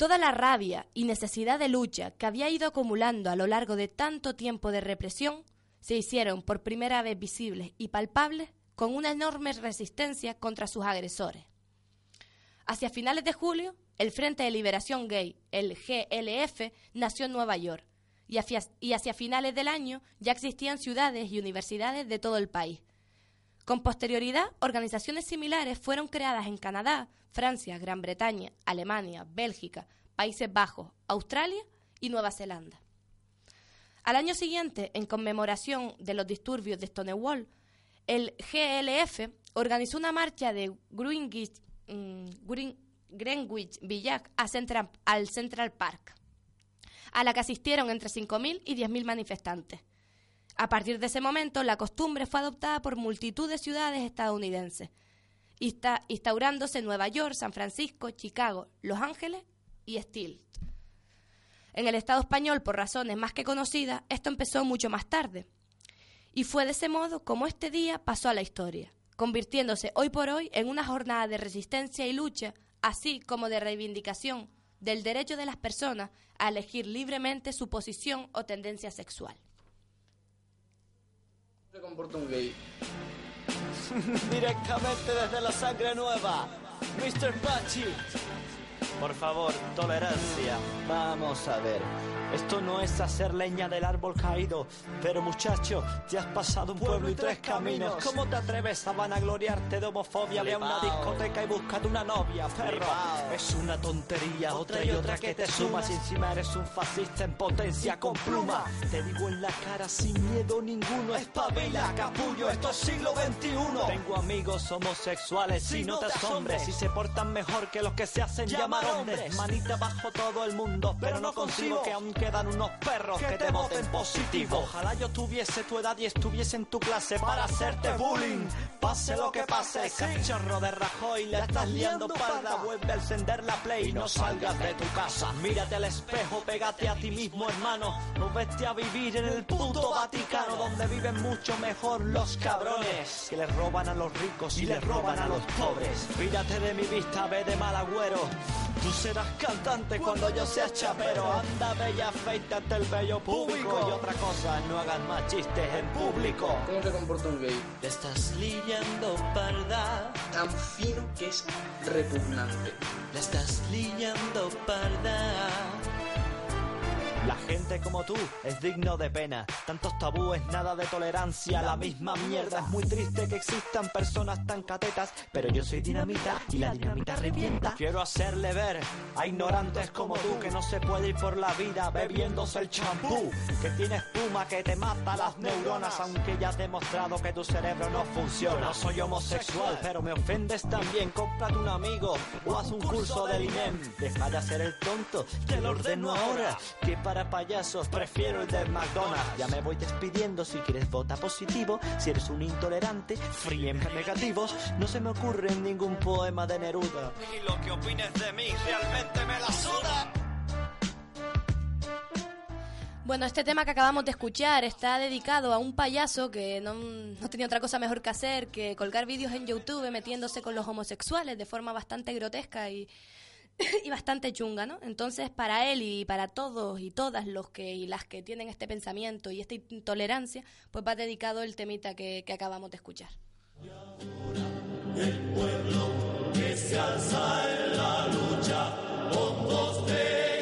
Toda la rabia y necesidad de lucha que había ido acumulando a lo largo de tanto tiempo de represión se hicieron por primera vez visibles y palpables con una enorme resistencia contra sus agresores. Hacia finales de julio, el Frente de Liberación Gay, el GLF, nació en Nueva York y hacia, y hacia finales del año ya existían ciudades y universidades de todo el país, con posterioridad, organizaciones similares fueron creadas en Canadá, Francia, Gran Bretaña, Alemania, Bélgica, Países Bajos, Australia y Nueva Zelanda. Al año siguiente, en conmemoración de los disturbios de Stonewall, el GLF organizó una marcha de Greenwich, mm, Greenwich Village al Central Park, a la que asistieron entre 5.000 y 10.000 manifestantes. A partir de ese momento, la costumbre fue adoptada por multitud de ciudades estadounidenses, instaurándose en Nueva York, San Francisco, Chicago, Los Ángeles y Stilt. En el Estado español, por razones más que conocidas, esto empezó mucho más tarde. Y fue de ese modo como este día pasó a la historia, convirtiéndose hoy por hoy en una jornada de resistencia y lucha, así como de reivindicación del derecho de las personas a elegir libremente su posición o tendencia sexual se comporta un gay? Directamente desde la sangre nueva, Mr. Pachi. Por favor, tolerancia. Vamos a ver. Esto no es hacer leña del árbol caído, pero muchacho, te has pasado un pueblo y tres caminos. ¿Cómo te atreves a vanagloriarte de homofobia? Ve a una discoteca y búscate una novia, perro. Es una tontería, otra y otra que te sumas y encima eres un fascista en potencia con pluma. Te digo en la cara sin miedo ninguno, espabila, capullo, esto es siglo XXI. Tengo amigos homosexuales y no te asombres si se portan mejor que los que se hacen llamar hombres. Manita bajo todo el mundo, pero no consigo que aunque quedan unos perros que te voten positivo. Ojalá yo tuviese tu edad y estuviese en tu clase para hacerte bullying. Pase lo que pase, cachorro de Rajoy, le estás liando parda. Vuelve a encender la play y no salgas de tu casa. Mírate al espejo, pégate a ti mismo, hermano. No vete a vivir en el puto Vaticano, donde viven mucho mejor los cabrones. Que les roban a los ricos y les roban a los pobres. Mírate de mi vista, ve de mal agüero. Tú serás cantante cuando yo sea chapero. Anda, bella, afeítate el bello público. Y otra cosa, no hagas más chistes en público. ¿Cómo se comporta un gay? Te estás liando parda. Tan fino que es repugnante. Le estás liando parda. La gente como tú es digno de pena. Tantos tabúes, nada de tolerancia, la misma mierda. Es muy triste que existan personas tan catetas, pero yo soy dinamita y la dinamita revienta. Quiero hacerle ver a ignorantes como tú que no se puede ir por la vida bebiéndose el champú, que tiene espuma que te mata las neuronas, aunque ya has demostrado que tu cerebro no funciona. No soy homosexual, pero me ofendes también. Cómprate un amigo o haz un curso de INEM. Deja de hacer el tonto, te lo ordeno ahora. Payasos prefiero el de McDonald's. Ya me voy despidiendo, si quieres vota positivo. Si eres un intolerante, fríeme negativos. No se me ocurre ningún poema de Neruda. Y lo que opines de mí realmente me la suda. Bueno, este tema que acabamos de escuchar está dedicado a un payaso que no, no, tenía otra cosa mejor que hacer que colgar vídeos en YouTube metiéndose con los homosexuales de forma bastante grotesca y y bastante chunga, ¿no? Entonces, para él y para todos y todas los que y las que tienen este pensamiento y esta intolerancia, pues va dedicado el temita que, que acabamos de escuchar. El pueblo que se alza en la lucha, con voz de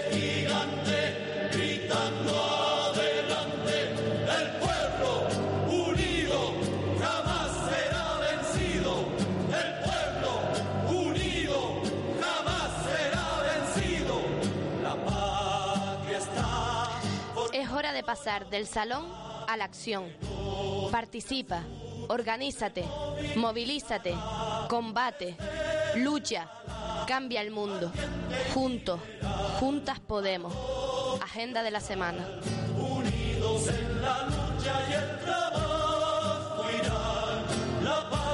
pasar del salón a la acción. Participa, organízate, movilízate, combate, lucha, cambia el mundo. Juntos, juntas podemos. Agenda de la semana. Unidos en la lucha y el trabajo la patria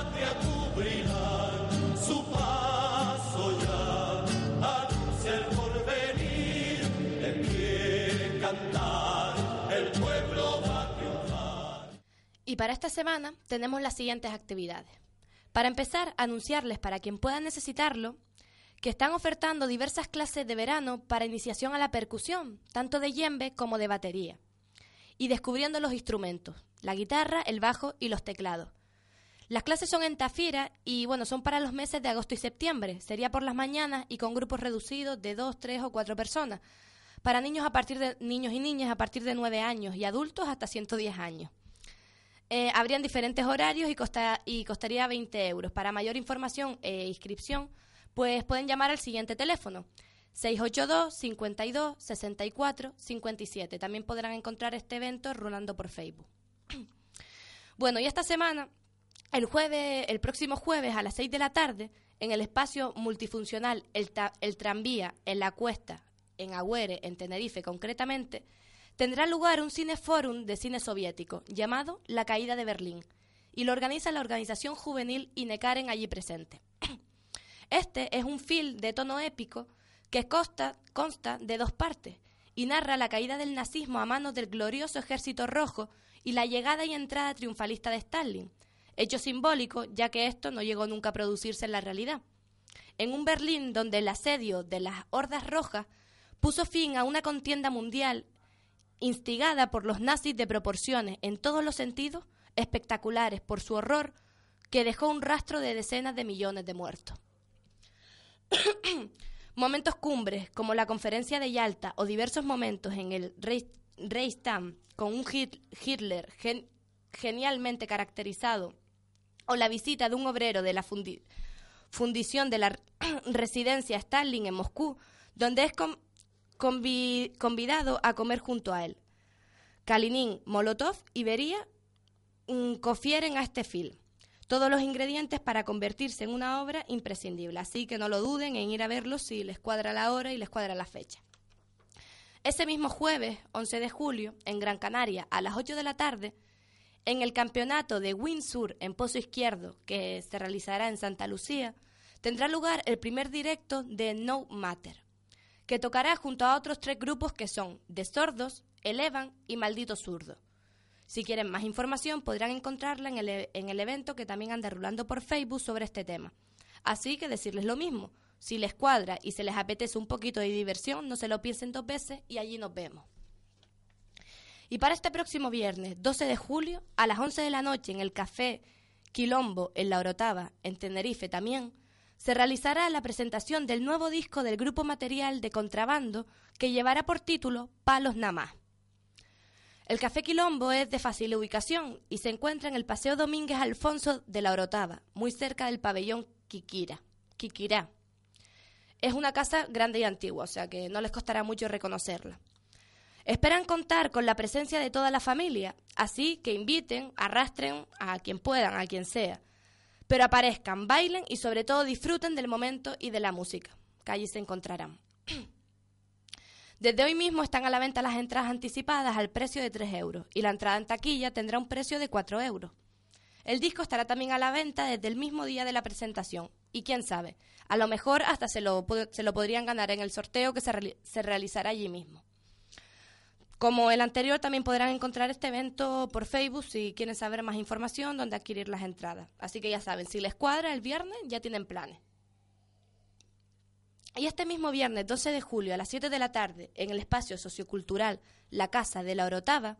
Y para esta semana tenemos las siguientes actividades. Para empezar, anunciarles para quien pueda necesitarlo que están ofertando diversas clases de verano para iniciación a la percusión, tanto de yembe como de batería, y descubriendo los instrumentos, la guitarra, el bajo y los teclados. Las clases son en Tafira y bueno, son para los meses de agosto y septiembre. Sería por las mañanas y con grupos reducidos de dos, tres o cuatro personas. Para niños a partir de niños y niñas a partir de 9 años y adultos hasta 110 años. Eh, habrían diferentes horarios y, costa, y costaría 20 euros. Para mayor información e inscripción, pues pueden llamar al siguiente teléfono. 682 52 64 57. También podrán encontrar este evento rulando por Facebook. bueno, y esta semana, el jueves, el próximo jueves a las 6 de la tarde, en el espacio multifuncional El, el Tranvía, en La Cuesta, en Agüere, en Tenerife concretamente, tendrá lugar un cineforum de cine soviético llamado La Caída de Berlín y lo organiza la organización juvenil Inekaren allí presente. Este es un film de tono épico que consta, consta de dos partes y narra la caída del nazismo a manos del glorioso ejército rojo y la llegada y entrada triunfalista de Stalin, hecho simbólico ya que esto no llegó nunca a producirse en la realidad. En un Berlín donde el asedio de las hordas rojas puso fin a una contienda mundial instigada por los nazis de proporciones en todos los sentidos espectaculares por su horror que dejó un rastro de decenas de millones de muertos. Momentos cumbres, como la conferencia de Yalta o diversos momentos en el Reich- Reichstag con un Hit- Hitler gen- genialmente caracterizado, o la visita de un obrero de la fundi- fundición de la residencia Stalin en Moscú, donde es convi- convidado a comer junto a él. Kalinin, Molotov y Beria mm, confieren a este film todos los ingredientes para convertirse en una obra imprescindible. Así que no lo duden en ir a verlo si les cuadra la hora y les cuadra la fecha. Ese mismo jueves, 11 de julio, en Gran Canaria, a las 8 de la tarde, en el campeonato de Windsor en Pozo Izquierdo, que se realizará en Santa Lucía, tendrá lugar el primer directo de No Matter, que tocará junto a otros tres grupos que son De Sordos, Elevan y Maldito Zurdo. Si quieren más información, podrán encontrarla en el, e- en el evento que también anda rulando por Facebook sobre este tema. Así que decirles lo mismo. Si les cuadra y se les apetece un poquito de diversión, no se lo piensen dos veces y allí nos vemos. Y para este próximo viernes, 12 de julio, a las 11 de la noche, en el Café Quilombo, en La Orotava, en Tenerife también, se realizará la presentación del nuevo disco del grupo material de contrabando que llevará por título Palos Namá. El Café Quilombo es de fácil ubicación y se encuentra en el Paseo Domínguez Alfonso de la Orotava, muy cerca del pabellón Kikira, Kikirá. Es una casa grande y antigua, o sea que no les costará mucho reconocerla. Esperan contar con la presencia de toda la familia, así que inviten, arrastren a quien puedan, a quien sea. Pero aparezcan, bailen y sobre todo disfruten del momento y de la música, que allí se encontrarán. Desde hoy mismo están a la venta las entradas anticipadas al precio de 3 euros y la entrada en taquilla tendrá un precio de 4 euros. El disco estará también a la venta desde el mismo día de la presentación y quién sabe, a lo mejor hasta se lo, se lo podrían ganar en el sorteo que se, se realizará allí mismo. Como el anterior, también podrán encontrar este evento por Facebook si quieren saber más información, dónde adquirir las entradas. Así que ya saben, si les cuadra el viernes, ya tienen planes. Y este mismo viernes 12 de julio a las 7 de la tarde, en el espacio sociocultural La Casa de la Orotava,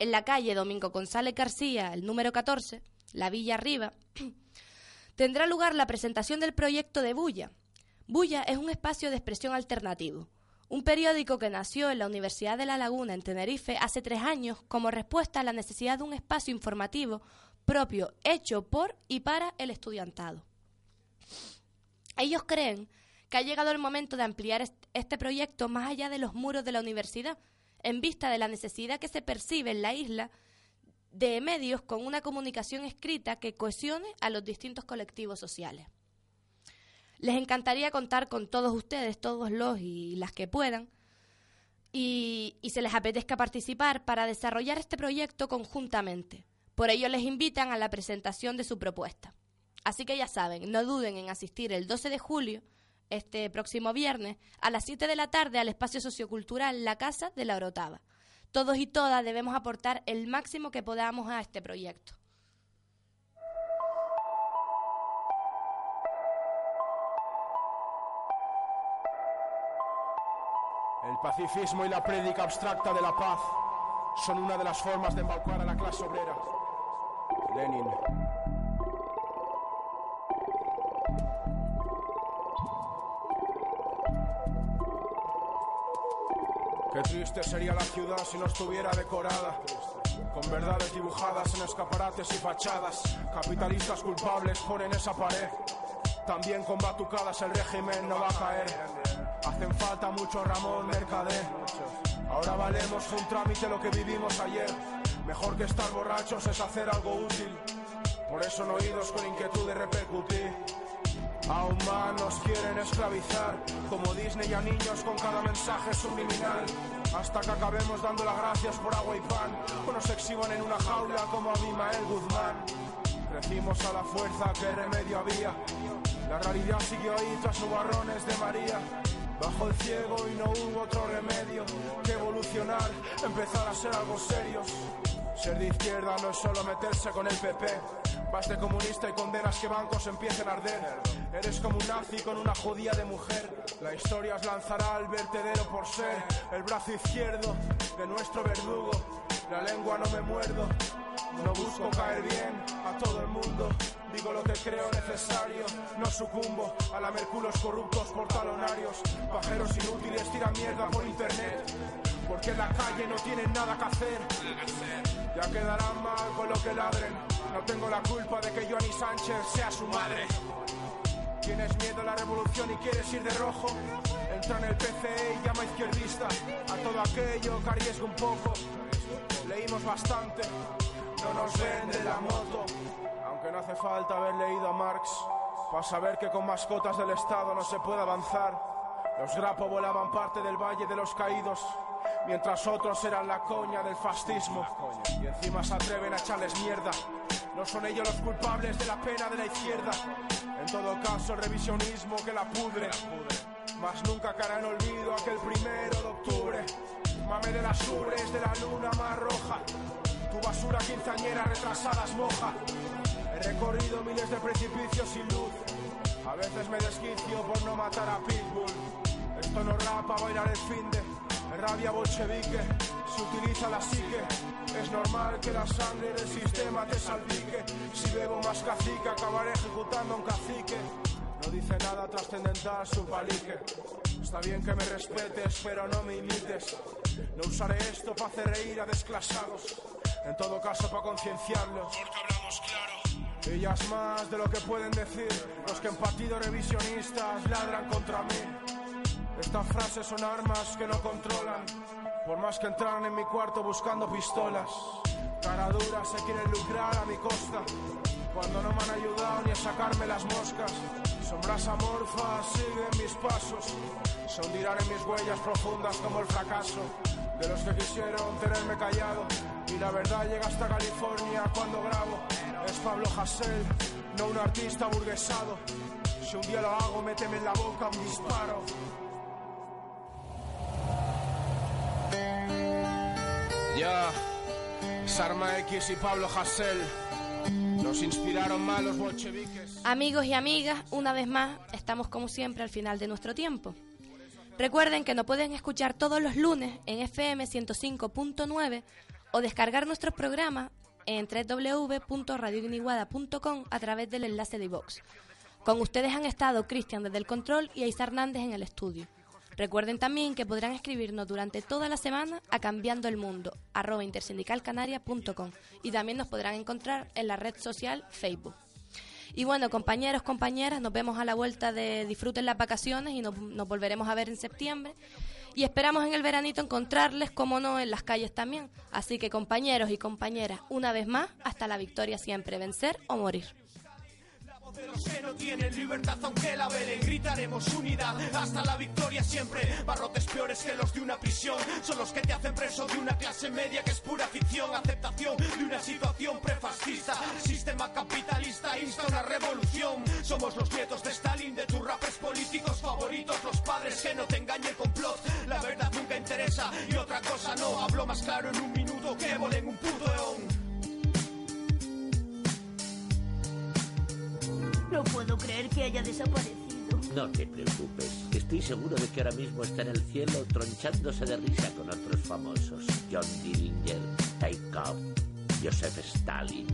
en la calle Domingo González García, el número 14, la Villa Arriba, tendrá lugar la presentación del proyecto de Bulla. Bulla es un espacio de expresión alternativo, un periódico que nació en la Universidad de La Laguna, en Tenerife, hace tres años como respuesta a la necesidad de un espacio informativo propio, hecho por y para el estudiantado. Ellos creen que ha llegado el momento de ampliar est- este proyecto más allá de los muros de la universidad, en vista de la necesidad que se percibe en la isla de medios con una comunicación escrita que cohesione a los distintos colectivos sociales. Les encantaría contar con todos ustedes, todos los y las que puedan, y, se les apetezca participar para desarrollar este proyecto conjuntamente. Por ello les invitan a la presentación de su propuesta. Así que ya saben, no duden en asistir el 12 de julio, este próximo viernes, a las 7 de la tarde al espacio sociocultural La Casa de la Orotava. Todos y todas debemos aportar el máximo que podamos a este proyecto. El pacifismo y la prédica abstracta de la paz son una de las formas de embaucar a la clase obrera. Lenin. Qué triste sería la ciudad si no estuviera decorada con verdades dibujadas en escaparates y fachadas. Capitalistas culpables ponen esa pared. También con batucadas el régimen no va a caer. Hacen falta mucho Ramón Mercader. Ahora valemos un trámite lo que vivimos ayer. Mejor que estar borrachos es hacer algo útil. Por eso no oídos con inquietud de repercutir. Aún más nos quieren esclavizar, como Disney a niños con cada mensaje subliminal. Hasta que acabemos dando las gracias por agua y pan, o nos exhiban en una jaula como a Abimael Guzmán. Crecimos a la fuerza, que remedio había. La realidad siguió ahí tras nubarrones de María. Bajo el ciego y no hubo otro remedio que evolucionar, empezar a ser algo serios. Ser de izquierda no es solo meterse con el PP. Vas de comunista y condenas que bancos empiecen a arder. Eres como un nazi con una judía de mujer. La historia os lanzará al vertedero por ser el brazo izquierdo de nuestro verdugo. La lengua no me muerdo, no busco caer bien a todo el mundo. Digo lo que creo necesario, no sucumbo a la merculos corruptos por talonarios. Pajeros inútiles tiran mierda por internet. Porque en la calle no tienen nada que hacer. Ya quedarán mal con lo que ladren. No tengo la culpa de que Johnny Sánchez sea su madre. Tienes miedo a la revolución y quieres ir de rojo. Entra en el PCE y llama izquierdista a todo aquello que un poco. Leímos bastante, no nos vende la moto. Aunque no hace falta haber leído a Marx para saber que con mascotas del Estado no se puede avanzar. Los Grapo volaban parte del Valle de los Caídos, mientras otros eran la coña del fascismo. Y encima se atreven a echarles mierda. No son ellos los culpables de la pena de la izquierda. En todo caso, el revisionismo que la pudre. Más nunca caerá en olvido aquel primero de octubre. Mame de las ubres de la luna más roja. Tu basura quinceañera retrasadas moja. He recorrido miles de precipicios sin luz. A veces me desquicio por no matar a Pitbull. Esto no rapa bailar el fin de rabia bolchevique. Se utiliza la psique. Es normal que la sangre del sistema te salpique. Si bebo más cacique, acabaré ejecutando a un cacique. No dice nada trascendental su palique. Está bien que me respetes, pero no me imites. No usaré esto para hacer reír a desclasados. En todo caso, para concienciarlos. Porque hablamos claro. Ellas más de lo que pueden decir los que en partidos revisionistas ladran contra mí. Estas frases son armas que no controlan, por más que entran en mi cuarto buscando pistolas. Cara dura se quieren lucrar a mi costa, cuando no me han ayudado ni a sacarme las moscas. Sombras amorfas siguen mis pasos, se hundirán en mis huellas profundas como el fracaso de los que quisieron tenerme callado. Y la verdad llega hasta California cuando grabo. Es Pablo Hassel, no un artista burguesado. Si un día lo hago, méteme en la boca un disparo. Ya, Sarma X y Pablo Hassel nos inspiraron más los bolcheviques. Amigos y amigas, una vez más, estamos como siempre al final de nuestro tiempo. Recuerden que nos pueden escuchar todos los lunes en FM 105.9 o descargar nuestros programas en www.radioguiniguada.com a través del enlace de iVox. Con ustedes han estado Cristian desde el control y Aisa Hernández en el estudio. Recuerden también que podrán escribirnos durante toda la semana a cambiando el mundo arroba intersindicalcanaria.com y también nos podrán encontrar en la red social Facebook. Y bueno, compañeros, compañeras, nos vemos a la vuelta de disfruten las vacaciones y nos, nos volveremos a ver en septiembre. Y esperamos en el veranito encontrarles, como no, en las calles también. Así que compañeros y compañeras, una vez más, hasta la victoria siempre, vencer o morir. De los que no tienen libertad aunque la velen gritaremos unidad. Hasta la victoria siempre barrotes peores que los de una prisión. Son los que te hacen preso de una clase media que es pura ficción. Aceptación de una situación prefascista. Sistema capitalista insta una revolución. Somos los nietos de Stalin de tus rapes políticos favoritos los padres que no te engañen el complot la verdad nunca interesa y otra cosa no. Hablo más claro en un minuto que vole en un puto eón No puedo creer que haya desaparecido. No te preocupes. Estoy seguro de que ahora mismo está en el cielo tronchándose de risa con otros famosos. John Dillinger, Taikov, Joseph Stalin.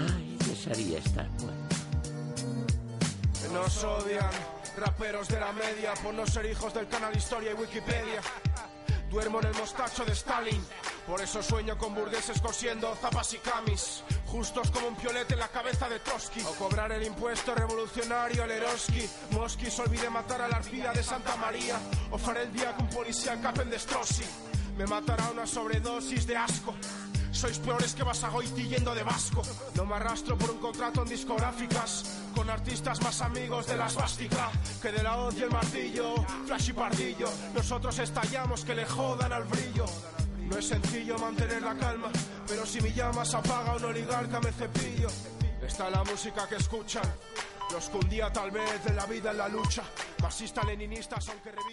Ay, desearía estar muerto. Nos odian, raperos de la media, por no ser hijos del canal Historia y Wikipedia. Duermo en el mostacho de Stalin, por eso sueño con burgueses cosiendo zapas y camis, justos como un piolete en la cabeza de Trotsky. O cobrar el impuesto revolucionario al Eroski. Mosqui se olvide matar a la arpía de Santa María, o faré el día con policía capen de. Me matará una sobredosis de asco. Sois peores que Basagoiti yendo de Vasco. No me arrastro por un contrato en discográficas con artistas más amigos de la svástica que de la hoz y el martillo. Flash y pardillo, nosotros estallamos que le jodan al brillo. No es sencillo mantener la calma, pero si mi llama se apaga un oligarca me cepillo. Está la música que escuchan, los que un día tal vez de la vida en la lucha, marxista-leninistas aunque revista.